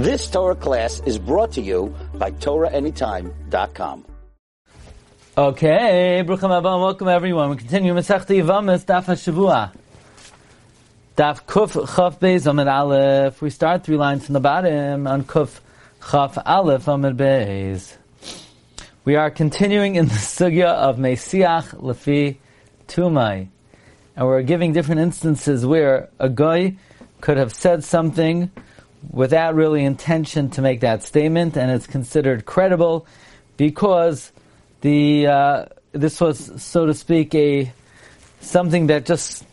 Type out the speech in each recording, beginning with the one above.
This Torah class is brought to you by TorahAnytime.com. Okay, Brucham Abba, welcome everyone. We continue Masechta Yivamis, Daf HaShavua. Daf Kuf Chaf Beis Amid Aleph. We start three lines from the bottom on Kuf Chaf Aleph Amid Beis. We are continuing in the sugya of Mesiach Lefi Tumai. And we're giving different instances where a guy could have said something without really intention to make that statement, and it's considered credible because the uh, this was, so to speak, a something that just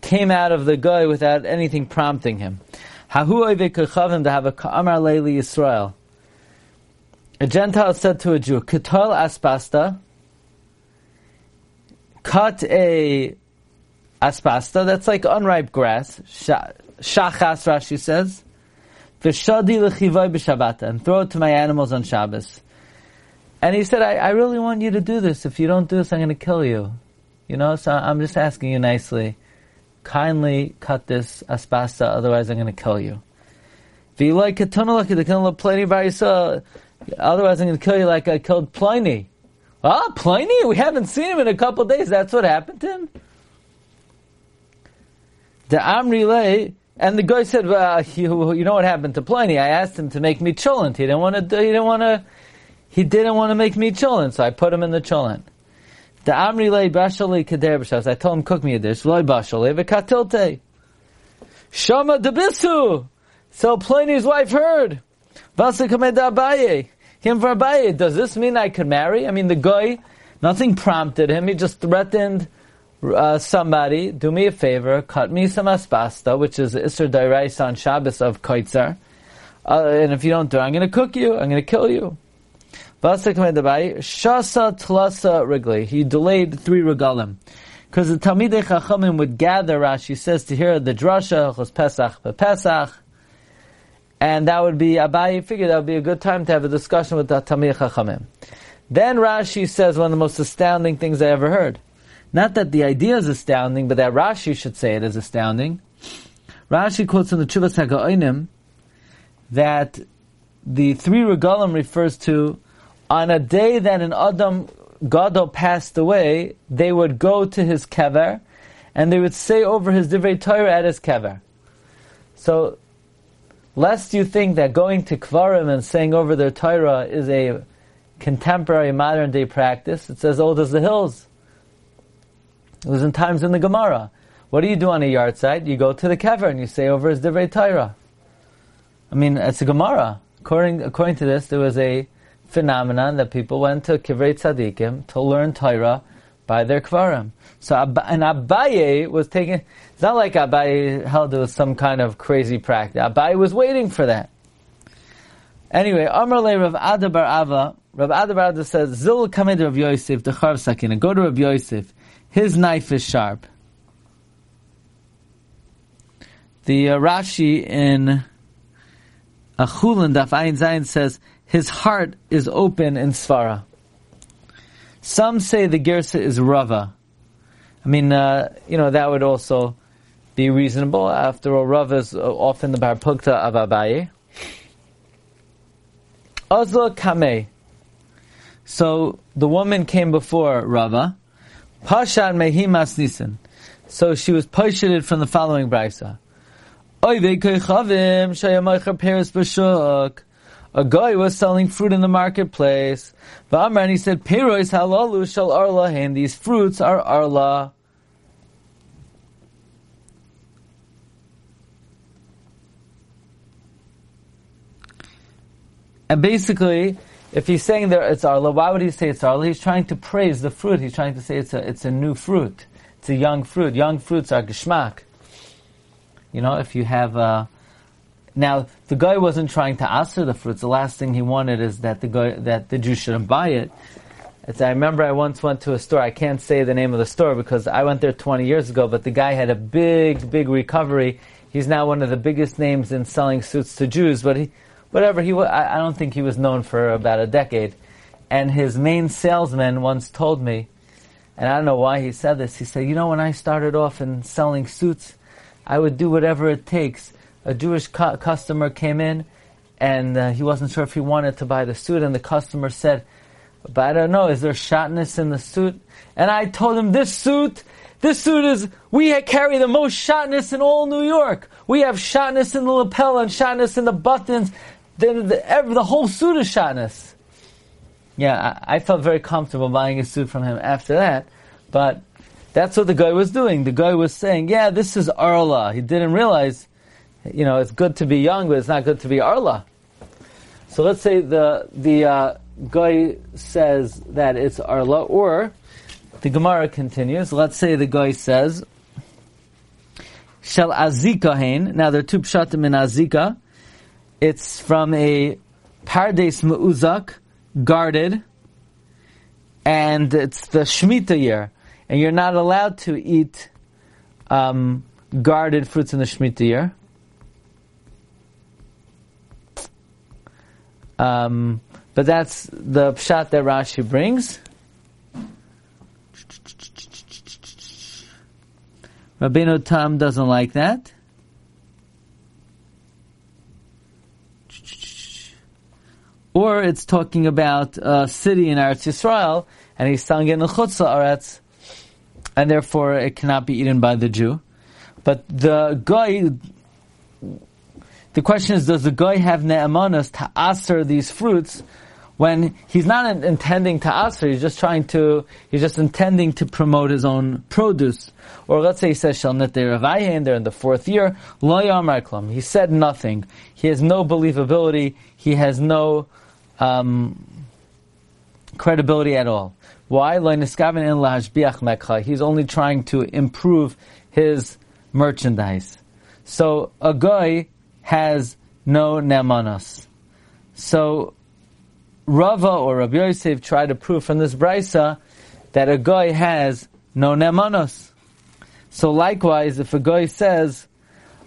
came out of the guy without anything prompting him. to have a ka'amar leili Yisrael. A Gentile said to a Jew, "Katal aspasta, cut a aspasta. That's like unripe grass. Shachas Rashi says." V'shadi l'chivay b'shabbat, and throw it to my animals on Shabbos. And he said, I, I really want you to do this. If you don't do this, I'm going to kill you. You know, so I'm just asking you nicely. Kindly cut this aspasta, otherwise I'm going to kill you. Otherwise I'm going to kill you like I killed Pliny. Ah, Pliny? We haven't seen him in a couple days. That's what happened to him? The Amri and the guy said, well, you, you, know what happened to Pliny? I asked him to make me cholent. He didn't want to. He didn't want to. He didn't want to make me cholent, so I put him in the cholent. The amri lay bashali kader b'shas. I told him cook me a dish. Loy bashali v'katilte. Shama debisu. So Pliny's wife heard. Abaye. Him for Abaye. Does this mean I could marry? I mean, the guy, nothing prompted him. He just threatened uh, somebody, do me a favor, cut me some aspasta, which is Isser Dairais on Shabbos of Koitzer, uh, and if you don't do it, I'm going to cook you, I'm going to kill you. Shasa tlasa rigli. He delayed three regalim. Because the Talmidei Chachamim would gather, Rashi says, to hear the drasha, Chos Pesach, Pesach, and that would be, Abaye figured that would be a good time to have a discussion with the Talmidei Chachamim. Then Rashi says one of the most astounding things I ever heard. Not that the idea is astounding, but that Rashi should say it is astounding. Rashi quotes in the Chuvas HaGa'onim that the three regalim refers to on a day that an Adam Gadol passed away, they would go to his kever and they would say over his divrei Torah at his kever. So, lest you think that going to kvarim and saying over their Torah is a contemporary modern day practice, it's as old oh, as the hills. It was in times in the Gemara. What do you do on a yahrzeit? You go to the kever and you say over his divrei Torah. I mean, it's a Gemara. According, according to this, there was a phenomenon that people went to kivrei tzadikim to learn Torah by their kvarim. So, and Abaye was taking, it's not like Abaye held it was some kind of crazy practice. Abaye was waiting for that. Anyway, Amar Rav Ada bar Ahava, Rav Ada bar Ahava says, Zil kamed Rav Yosef, the Charv Sakina. Go to Rav Yosef. His knife is sharp. The uh, Rashi in Achulin Daf Ayin Zayin says his heart is open in Svara. Some say the Gersa is Rava. I mean, uh, you know, that would also be reasonable. After all, Rava is often the bar plugta of Abaye. Ozla Kameh. So the woman came before Rava. Pashan mehimas nisan. So she was posted from the following brisa. A guy was selling fruit in the marketplace. and he said, and these fruits are arla. And basically, if he's saying there it's arla, why would he say it's arla? He's trying to praise the fruit. He's trying to say it's a it's a new fruit. It's a young fruit. Young fruits are geschmack. You know, if you have uh, now the guy wasn't trying to answer the fruits. The last thing he wanted is that the guy that the Jew shouldn't buy it. It's, I remember I once went to a store. I can't say the name of the store because I went there 20 years ago. But the guy had a big, big recovery. He's now one of the biggest names in selling suits to Jews. But he whatever he was, I don't think he was known for about a decade. And his main salesman once told me, and I don't know why he said this. He said, "You know, when I started off in selling suits, I would do whatever it takes." A Jewish cu- customer came in, and uh, he wasn't sure if he wanted to buy the suit, and the customer said, but I don't know, is there shatness in the suit? And I told him, this suit, this suit is, we carry the most shatness in all New York. We have shatness in the lapel and shatness in the buttons. The, the, the whole suit is shatness. Yeah, I, I felt very comfortable buying a suit from him after that, but that's what the guy was doing. The guy was saying, yeah, this is Arla. He didn't realize, you know, it's good to be young, but it's not good to be Arla. So let's say the, the, uh, guy says that it's Arla, or the Gemara continues. Let's say the guy says, Shall Azika Hain. Now there are two pshatim in Azika. It's from a Pardes Me'uzak, guarded, and it's the Shemitah year. And you're not allowed to eat um, guarded fruits in the Shemitah year. Um, but that's the pshat that Rashi brings. Rabbeinu Tam doesn't like that. Or it's talking about a city in Eretz Yisrael, and he's sung in Chutza Eretz, and therefore it cannot be eaten by the Jew. But the guy the question is, does the guy have ne'emanas to aser these fruits when he's not intending to aser, he's just trying to, he's just intending to promote his own produce. Or let's say he says, Shal and they're in the fourth year, lo yamarklam. He said nothing. He has no believability. He has no, um, credibility at all. Why? He's only trying to improve his merchandise. So a guy has no nemanos. So Rava or Rabbi Yosef tried to prove from this brisa that a guy has no nemanos. So likewise, if a guy says,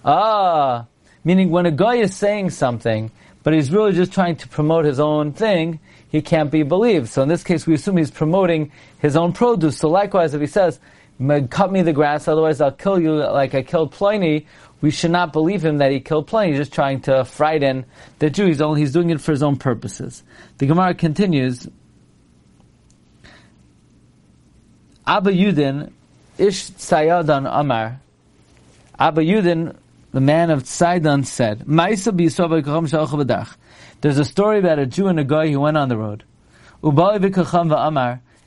ah, meaning when a guy is saying something, but he's really just trying to promote his own thing, he can't be believed. So in this case, we assume he's promoting his own produce. So likewise, if he says, cut me the grass, otherwise I'll kill you like I killed Pliny, we should not believe him that he killed Pliny. He's just trying to frighten the Jew. He's, only, he's doing it for his own purposes. The Gemara continues. Abba Yudin, Ish Sayadan Amar. Abba Yudin, the man of Sidon, said, There's a story about a Jew and a guy who went on the road.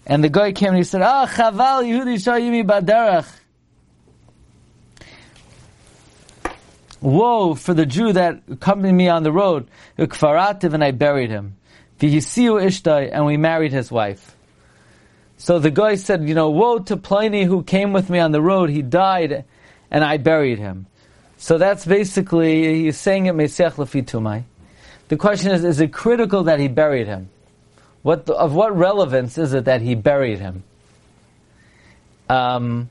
And the guy came and he said, Ah, Chaval Yehudi Shayimi Baderach. Woe for the Jew that accompanied me on the road. Ukfarativ, and I buried him. Ishtai, and we married his wife. So the guy said, you know, woe to Pliny who came with me on the road. He died, and I buried him. So that's basically, he's saying it Mesech Lefitumai. The question is, is it critical that he buried him? What, of what relevance is it that he buried him? Um,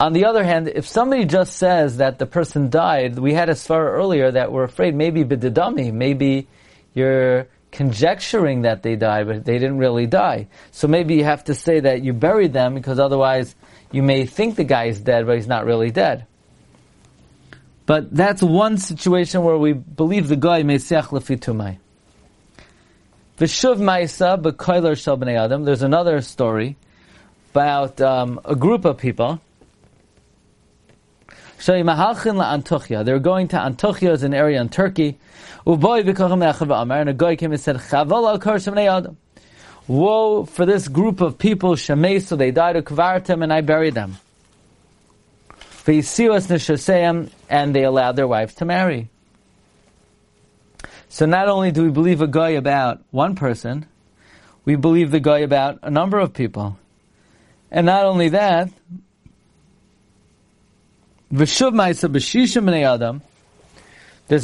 on the other hand, if somebody just says that the person died, we had a svara earlier that we're afraid maybe bididami, maybe you're conjecturing that they died, but they didn't really die. So maybe you have to say that you buried them because otherwise you may think the guy is dead, but he's not really dead. But that's one situation where we believe the guy may seach lefitumai. V'shuv ma'isa b'koiler shel b'nei adam. There's another story about um, a group of people they're going to Antochia, is an area in Turkey. And a guy came and said, Woe for this group of people, so they died of Kvartim, and I buried them. And they allowed their wives to marry. So not only do we believe a guy about one person, we believe the guy about a number of people. And not only that. There's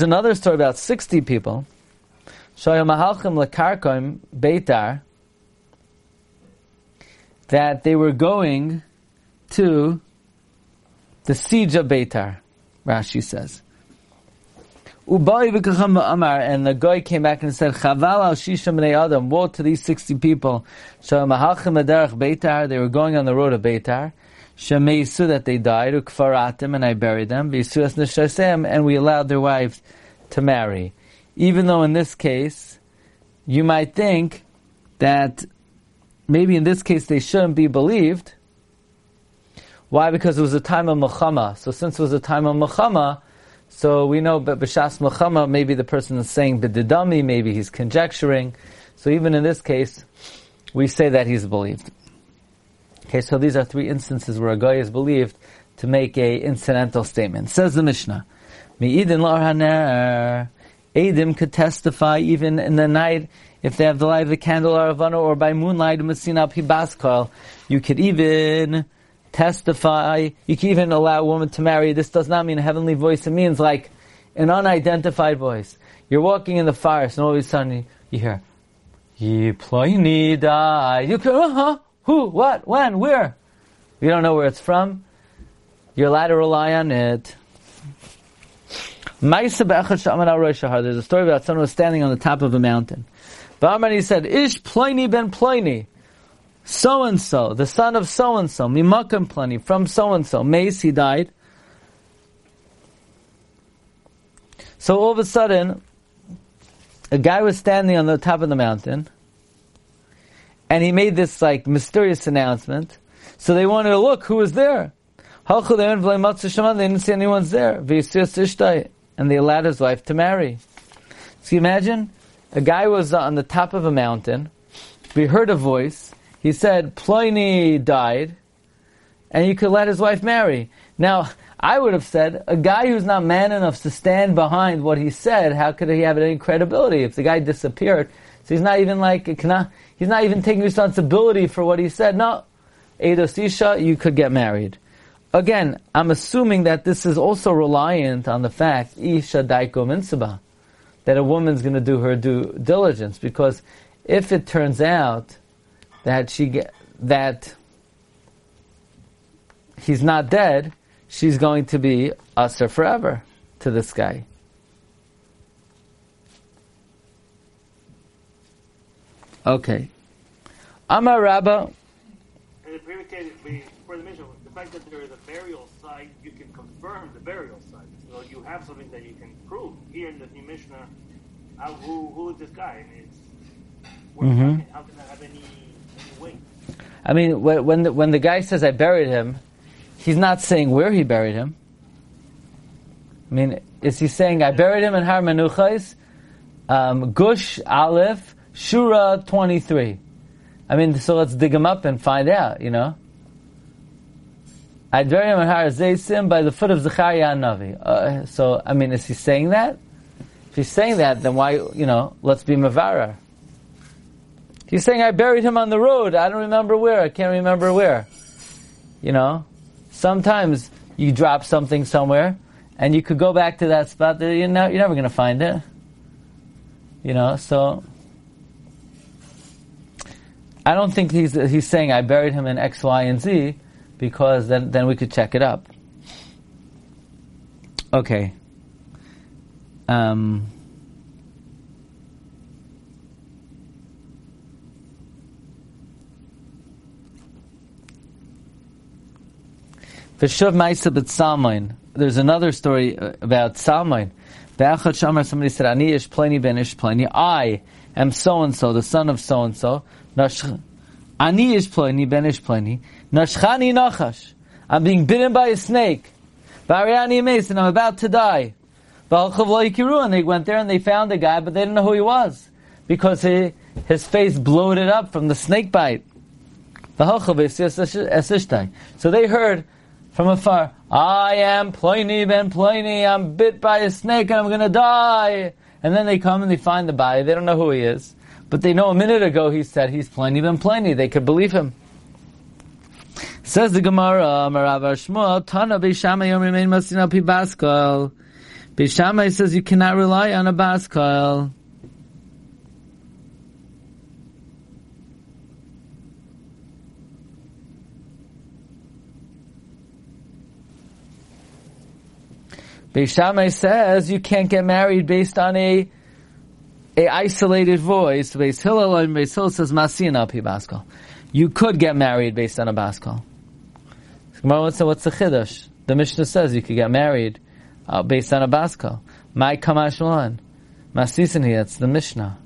another story about 60 people. That they were going to the siege of Beitar, Rashi says. And the guy came back and said, Chaval al shisha adam, woe to these 60 people. Beitar, they were going on the road of Beitar. Shemeisu that they died, and I buried them, visuas neshasem, and we allowed their wives to marry. even though in this case, you might think that maybe in this case they shouldn't be believed. Why? Because it was a time of mehumah. So since it was a time of mehumah, so we know but B'shas mehumah, maybe the person is saying B'didami, maybe he's conjecturing. So even in this case, we say that he's believed. Okay, so these are three instances where a guy is believed to make a incidental statement. Says the Mishnah, Mi'idin haner. Adim could testify even in the night if they have the light of the candle or or by moonlight Messina Pibaskal. You could even testify, you can even allow a woman to marry. This does not mean a heavenly voice, it means like an unidentified voice. You're walking in the forest and all of a sudden you hear, Ye ploini die. You can, uh-huh, who, what, when, where? You don't know where it's from. You're allowed to rely on it. There's a story about someone who was standing on the top of a mountain. He said, Ish Pliny ben Pliny, so and so, the son of so and so, Mimakam Pliny, from so and so. Mace, he died. So all of a sudden, a guy was standing on the top of the mountain, and he made this like mysterious announcement. So they wanted to look who was there. They didn't see anyone's there and they allowed his wife to marry. So you imagine, a guy was on the top of a mountain, we heard a voice, he said, Pliny died, and you could let his wife marry. Now, I would have said, a guy who's not man enough to stand behind what he said, how could he have any credibility if the guy disappeared? So he's not even like, he's not even taking responsibility for what he said. No, Eidos Isha, you could get married. Again, I'm assuming that this is also reliant on the fact, Isha Daiko that a woman's going to do her due diligence, because if it turns out that she get, that he's not dead, she's going to be usher forever to this guy. Okay. Amar Rabba. And for the mission, the fact that there is a burial site, you can confirm the burial site. So you have something that you can prove. Here in the New Mishnah, who, who is this guy? I mean, mm-hmm. how can that have any? I mean, when the, when the guy says, I buried him, he's not saying where he buried him. I mean, is he saying, I buried him in Har Menuchais, um, Gush Aleph, Shura 23? I mean, so let's dig him up and find out, you know? I buried him in Har Zaysim by the foot of Zechariah Navi. Uh, so, I mean, is he saying that? If he's saying that, then why, you know, let's be Mavara. He's saying, I buried him on the road. I don't remember where. I can't remember where. You know? Sometimes you drop something somewhere, and you could go back to that spot that you're, not, you're never going to find it. You know, so... I don't think he's, he's saying, I buried him in X, Y, and Z because then, then we could check it up. Okay. Um, V'shuv ma'isa b'tzalmoin. There's another story uh, about Salmoin. Be'achot shamar, somebody said, Ani ish pleni ben ish pleni. I am so-and-so, the son of so-and-so. Ani ish pleni ben ish pleni. Nashchani nachash. I'm being bitten by a snake. Variani Mason, I'm about to die. And they went there and they found the guy, but they didn't know who he was. Because he, his face bloated up from the snake bite. So they heard from afar, I am Pliny ben Pliny, I'm bit by a snake and I'm gonna die. And then they come and they find the body, they don't know who he is. But they know a minute ago he said he's Pliny ben Pliny, they could believe him. Says the Gemara, Marav Shmuel, Tana Beishamai Yom Remain Masina Pi Baskal. Beishamai says you cannot rely on a Baskal. Beishamai says you can't get married based on a a isolated voice. Beis Hillel and Beis Hillel says Masina Pi Baskal. You could get married based on a Baskal. To what's the chiddush? The Mishnah says you could get married uh, based on a baskal. My kamashlan. Masisin here, it's the Mishnah.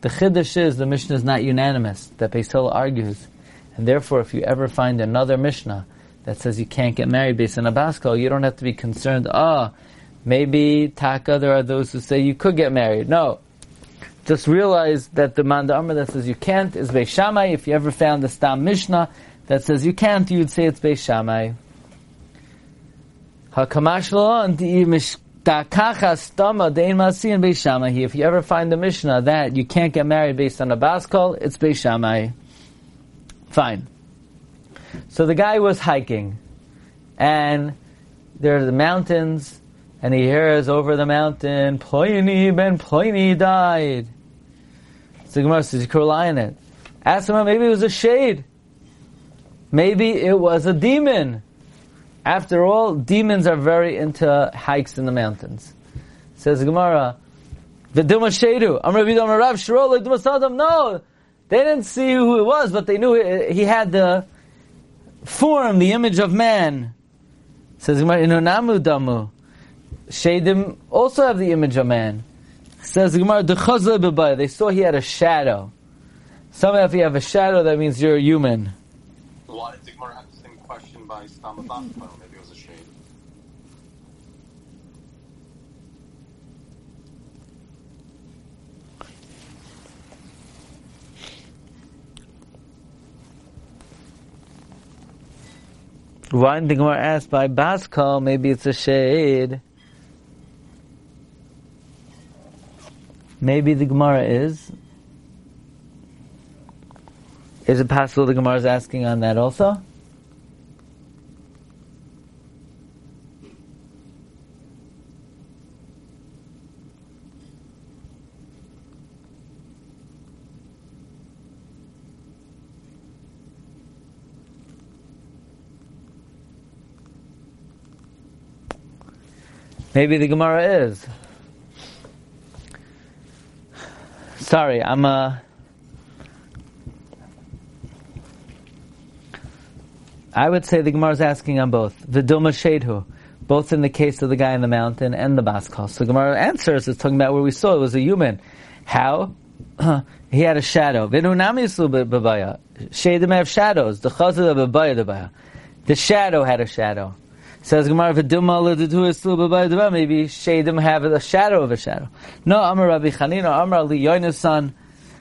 The Chiddush is the Mishnah is not unanimous, that Beis Hillel argues. And therefore, if you ever find another Mishnah that says you can't get married based on a baskal, you don't have to be concerned, ah, oh, maybe Taka, there are those who say you could get married. No. Just realize that the Manda that says you can't is Beis Shammai. If you ever found the Stam Mishnah that says you can't, you would say it's Beis Shammai. Hakamash if you ever find the Mishnah that you can't get married based on a baskal, it's Beis Shammai. Fine. So the guy was hiking, and there are the mountains, and he hears over the mountain, Ploini ben Ploini died. So Gemara says, you could rely on it. Ask him, maybe it was a shade. Maybe it was a demon. After all, demons are very into hikes in the mountains. Says Gemara, V'duma Shedu, Amr Vidam Rav Shirol, no, they didn't see who it was, but they knew he had the form, the image of man. Says Gemara, Inonamu Damu. Shadim also have the image of man. Says Gemara, They saw he had a shadow. Somehow if you have a shadow, that means you're a human. Why did Gemara have the same question by Stamabach? Maybe it was a shade. Why did the Gemara ask by Baskal? Maybe it's a shade. Maybe the Gemara is. Is it possible the Gemara is asking on that also? Maybe the Gemara is. Sorry, I'm uh I would say the Gemara is asking on both. Viduma Shedhu, both in the case of the guy in the mountain and the Baskal. So Gemara answers, it's talking about where we saw it was a human. How? he had a shadow. Vinunamisu Babaya. Shadim have shadows. The chazal The shadow had a shadow. Says Gemara, "V'duma ledadu Maybe shadim have a shadow of a shadow. No, Amar Rabbi Chanina, Amar Ali Yonasan.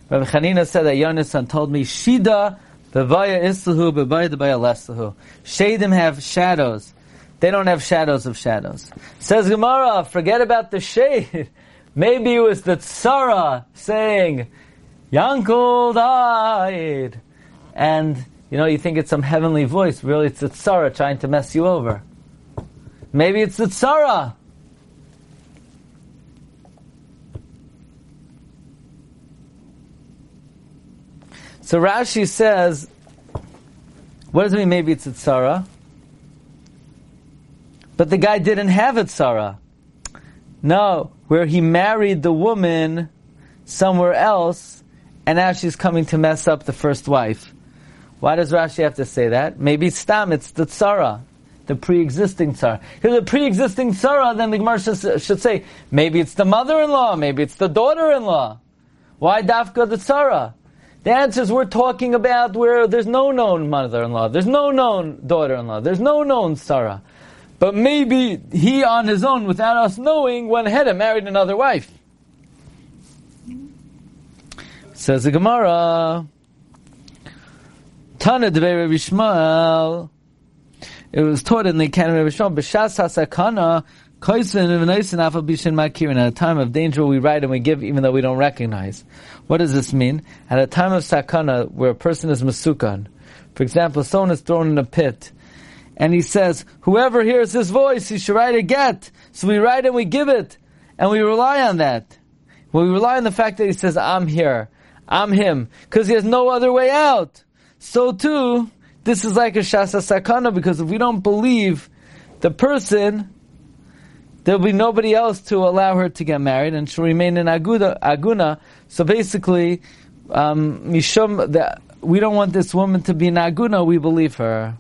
Rabbi Chanina said that Yonasan told me Shida bevaya islahu bevaya debaya leslahu. Shadim have shadows. They don't have shadows of shadows. Says Gemara, forget about the shade. Maybe it was the tzara saying, Yankel died. And, you know, you think it's some heavenly voice. Really, it's the tzara trying to mess you over. Maybe it's the tzara. So Rashi says, what does it mean? Maybe it's a tzara. But the guy didn't have a tzara. No, where he married the woman somewhere else, and now she's coming to mess up the first wife. Why does Rashi have to say that? Maybe it's stam, it's the tzara the pre-existing tzara. Because the pre-existing tzara, then the Gemara should, should, say, maybe it's the mother-in-law, maybe it's the daughter-in-law. Why dafka the tzara? The answer is we're talking about where there's no known mother-in-law, there's no known daughter-in-law, there's no known tzara. But maybe he on his own, without us knowing, went ahead and married another wife. Says the Gemara, Tana Dvei Rabbi Shmuel, it was taught in the Academy of Rishon, B'shas HaSakana, At a time of danger we write and we give even though we don't recognize. What does this mean? At a time of sakana, where a person is masukan, for example, someone is thrown in a pit, and he says, whoever hears his voice, he should write a get. So we write and we give it, and we rely on that. Well, we rely on the fact that he says, I'm here, I'm him, because he has no other way out. So too, this is like a shasa sakana because if we don't believe the person, there'll be nobody else to allow her to get married, and she'll remain in aguda, aguna. So basically, um, mishum that we don't want this woman to be in aguna. We believe her.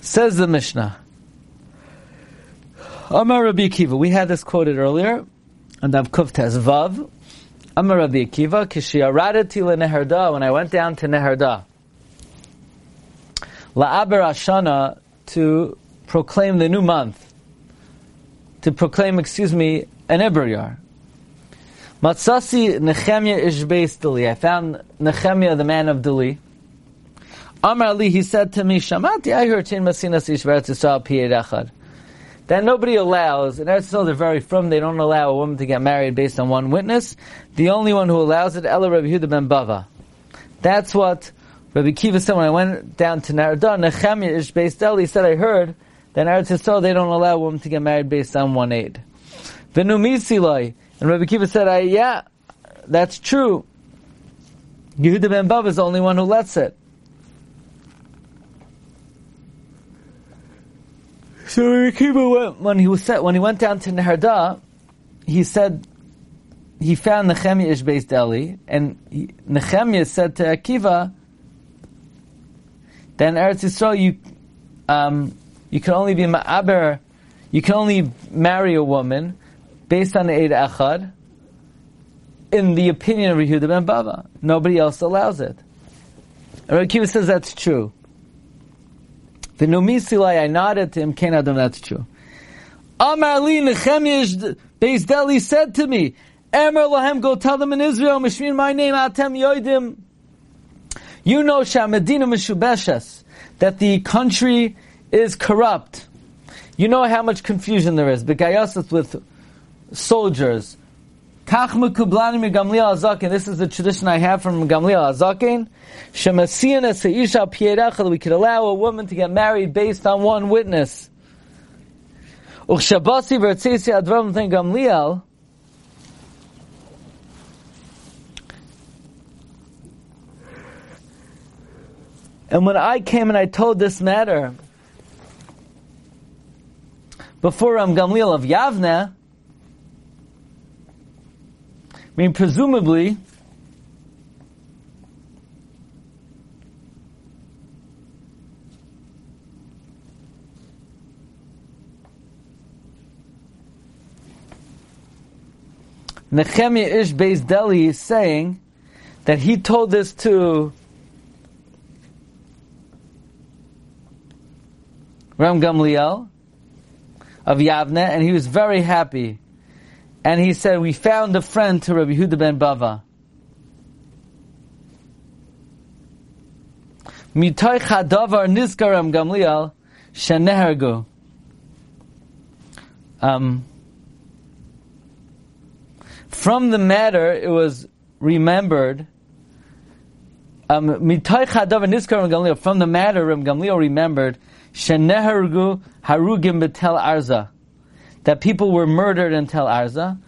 Says the Mishnah. Amar Rabbi Akiva. We had this quoted earlier, and I've Kuftes Vav. Amar Rabbi Akiva, Kishi Aradati Neherda, when I went down to Neherda. La'aber Ashana, to proclaim the new month. To proclaim, excuse me, an Iberyar. Matsasi Nehemiah Ishbeis Dili. I found Nehemiah, the man of Dili. Amar Ali, he said to me, Shamati, I heard Chin Masinas Ishberet Yisrael Piyed That nobody allows, in Eretz Yisrael they're very firm, they don't allow a woman to get married based on one witness. The only one who allows it, Ella Rabbi ben Bava. That's what Rabbi Kiva said when I went down to Narada, Nehemiah Ishbeis Dili, he said, I heard that in Eretz Yisrael they don't allow a woman to get married based on one aid. Venumisilai, and Rabbi Kiva said, I, yeah, that's true. Yehuda ben Bava is the only one who lets it. So Rabbi Kiva went, when he was set, when he went down to Neharda, he said, he found Nehemiah Ishbeis Deli, and he, Nehemiah said to Akiva, then Eretz Yisrael, you, um, you can only be ma'aber, you can only marry a woman based on the Eid Echad, in the opinion of Rehuda ben Bava. Nobody else allows it. And says that's true. The Numisilai, I nodded to him, Ken Adam, that's true. Amar li Nechemiah Beis Deli said to me, Emer lahem, go tell them in Israel, Mishmin my name, Atem Yoidim. You know Shamadina Meshubeshes, that the country is corrupt. You know how much confusion there is. Begayasas with soldiers. Kach mekublani mi Gamliel. This is the tradition I have from Gamliel Azakin. Shemasiyan. We could allow a woman to get married based on one witness. Ten Gamliel. And when I came and I told this matter before Ram Gamliel of Yavne, I mean, presumably, Nehemiah Ish Beis Deli is saying that he told this to Ram Gamliel of Yavne, and he was very happy. And he said, we found a friend to Rabbi Huda ben Bava. Um, from the matter, it was remembered. Um. From the matter, Ram Gamliel remembered shenehergu harugim betel arza that people were murdered in Tel Arza.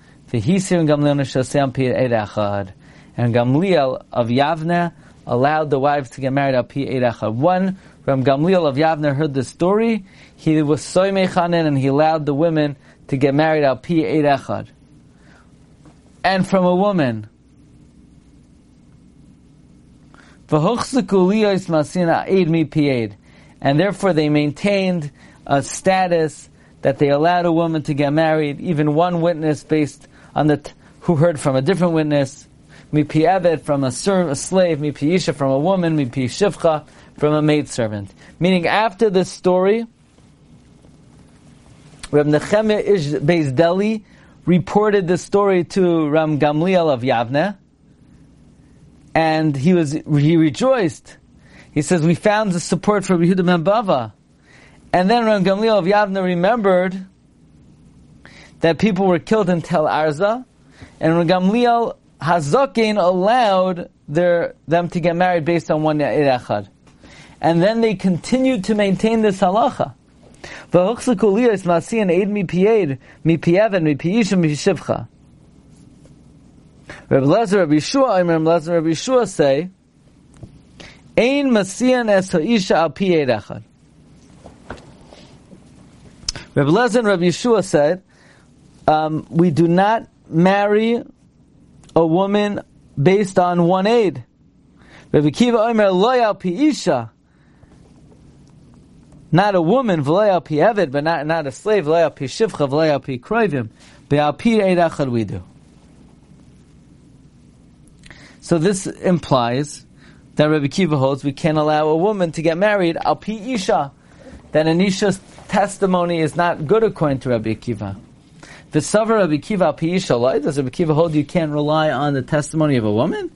And Gamliel of Yavne allowed the wives to get married al pi Echad. One, from Gamliel of Yavne heard the story. He was soy mechanin and he allowed the women to get married al pi Echad. And from a woman. And therefore they maintained a status that they allowed a woman to get married, even one witness based on the, t- who heard from a different witness, mipi eved from a, serv- a slave, mipi isha from a woman, mipi shivcha from a maidservant. Meaning after this story, Reb Nechemia Ish Beis Deli reported the story to Ram Gamliel of Yavne, and he was he rejoiced. He says, "We found the support for Yehuda ben Bava." And then Ram Gamliel of Yavne remembered that people were killed in Tel Arza, and Ram Gamliel Hazakin allowed their, them to get married based on one Ya'ir And then they continued to maintain this halacha. Rabbi Lezer, Rabbi and Rabbi Lezer, Rabbi Yeshua say, Ein masiyan es ha'isha al pied echad. Rabbi Lezer and Rabbi Yeshua said, um, we do not marry a woman based on one aid. Rabbi Kiva Omer loyal piisha. not a woman, v'lei al pi eved, but not, not a slave, v'lei al pi shivcha, v'lei al pi kroivim, be'al pi eid we do. So this implies that Rabbi Kiva holds we can't allow a woman to get married al pi isha, that an isha's testimony is not good according to Rabbi Kiva. The Savar Rabbi Kiva al pi isha, does Rabbi Kiva hold you can't rely on the testimony of a woman?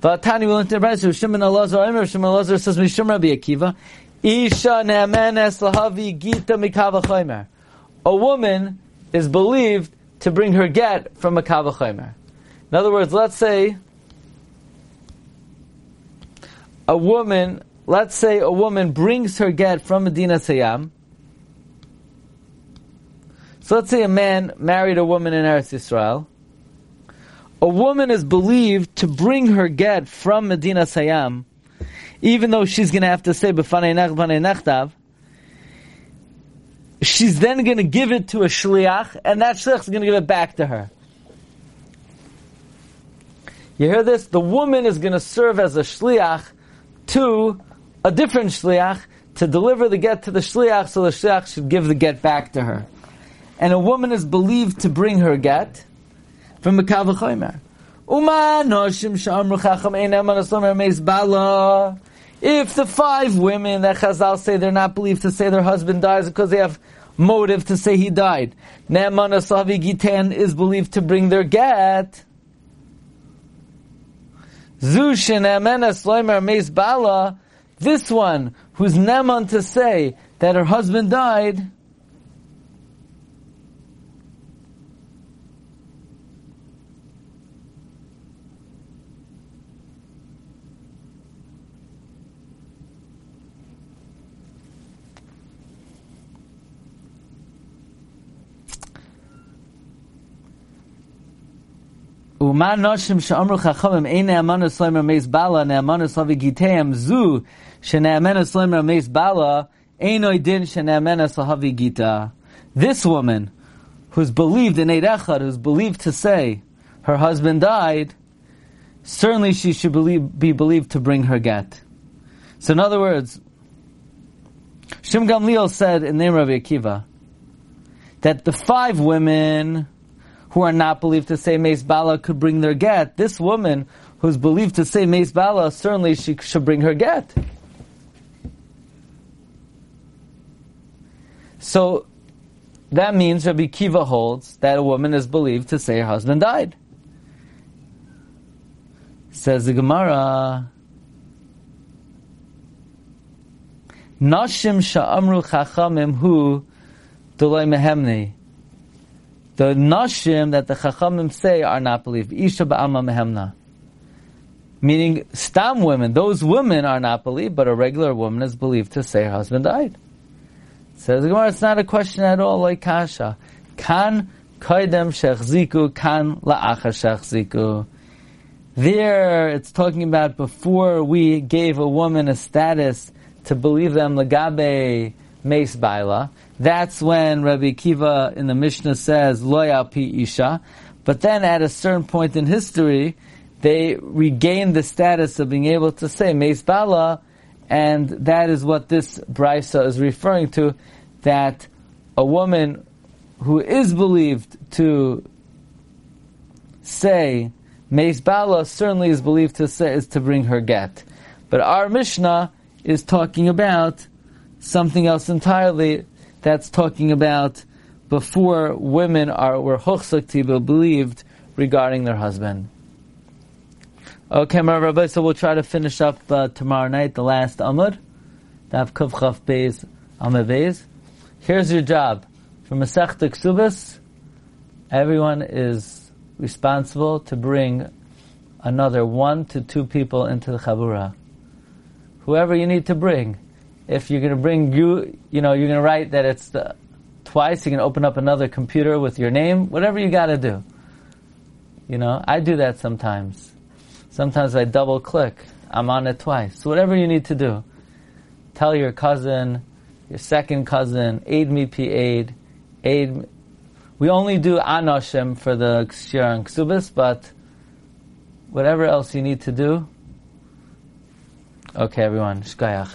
V'atani will interpret Shimon Elazar Omer Shimon Elazar says Mishum Rabbi Akiva Isha ne'amenes lahavi gita mikava chaymer. A woman is believed to bring her get from a kava chaymer. In other words, let's say a woman, let's say a woman brings her get from Medina Sayyam. So let's say a man married a woman in Eretz Yisrael a woman is believed to bring her get from Medina Sayyam, even though she's going to have to say nechtav, she's then going to give it to a shliach, and that shliach is going to give it back to her. You hear this? The woman is going to serve as a shliach to a different shliach to deliver the get to the shliach, so the shliach should give the get back to her. And a woman is believed to bring her get, from Mekav Chomer. Uma noshim shamru chacham einam bala. If the five women that Chazal say they're not believed to say their husband dies because they have motive to say he died, Gitan is believed to bring their get. Zushin Emenes Loimer Meis Bala, this one who's Neman to say that her husband died, This woman, who's believed in Eid Echad, who's believed to say her husband died, certainly she should believe, be believed to bring her get. So in other words, Shim Gamliel said in the name of Akiva that the five women who are not believed to say Meis Bala could bring their get. This woman who's believed to say Meis Bala, certainly she should bring her get. So that means Rabbi Kiva holds that a woman is believed to say her husband died. Says the Gemara. Nashim sha'amru chachamim hu dolay mehemnei. The nashim that the chachamim say are not believed. Isha ba'alma mehemna. Meaning, stam women, those women are not believed, but a regular woman is believed to say her husband died. Says the Gemara, it's not a question at all like kasha. Kan koidem shechziku, kan la'acha shechziku. There, it's talking about before we gave a woman a status to believe them lagabe meis baila. That's when Rabbi Kiva in the Mishnah says, Loya pi isha. But then at a certain point in history, they regained the status of being able to say Meis Bala, and that is what this brisa is referring to, that a woman who is believed to say Meis Bala certainly is believed to say is to bring her get. But our Mishnah is talking about something else entirely, that's talking about before women are were hochsak believed regarding their husband. Okay, my Rabbi, so we'll try to finish up uh, tomorrow night, the last Amud, Dav Kuf Chaf Beis Amud Here's your job. For Masech Ksubas, everyone is responsible to bring another one to two people into the Chabura. Whoever you need to bring if you're going to bring you, you know, you're going to write that it's the, twice, you can open up another computer with your name, whatever you got to do. You know, I do that sometimes. Sometimes I double click. I'm on it twice. So whatever you need to do, tell your cousin, your second cousin, aid me, p aid, aid. Me. We only do anoshem for the shir and ksubis, but whatever else you need to do. Okay, everyone, shkayach.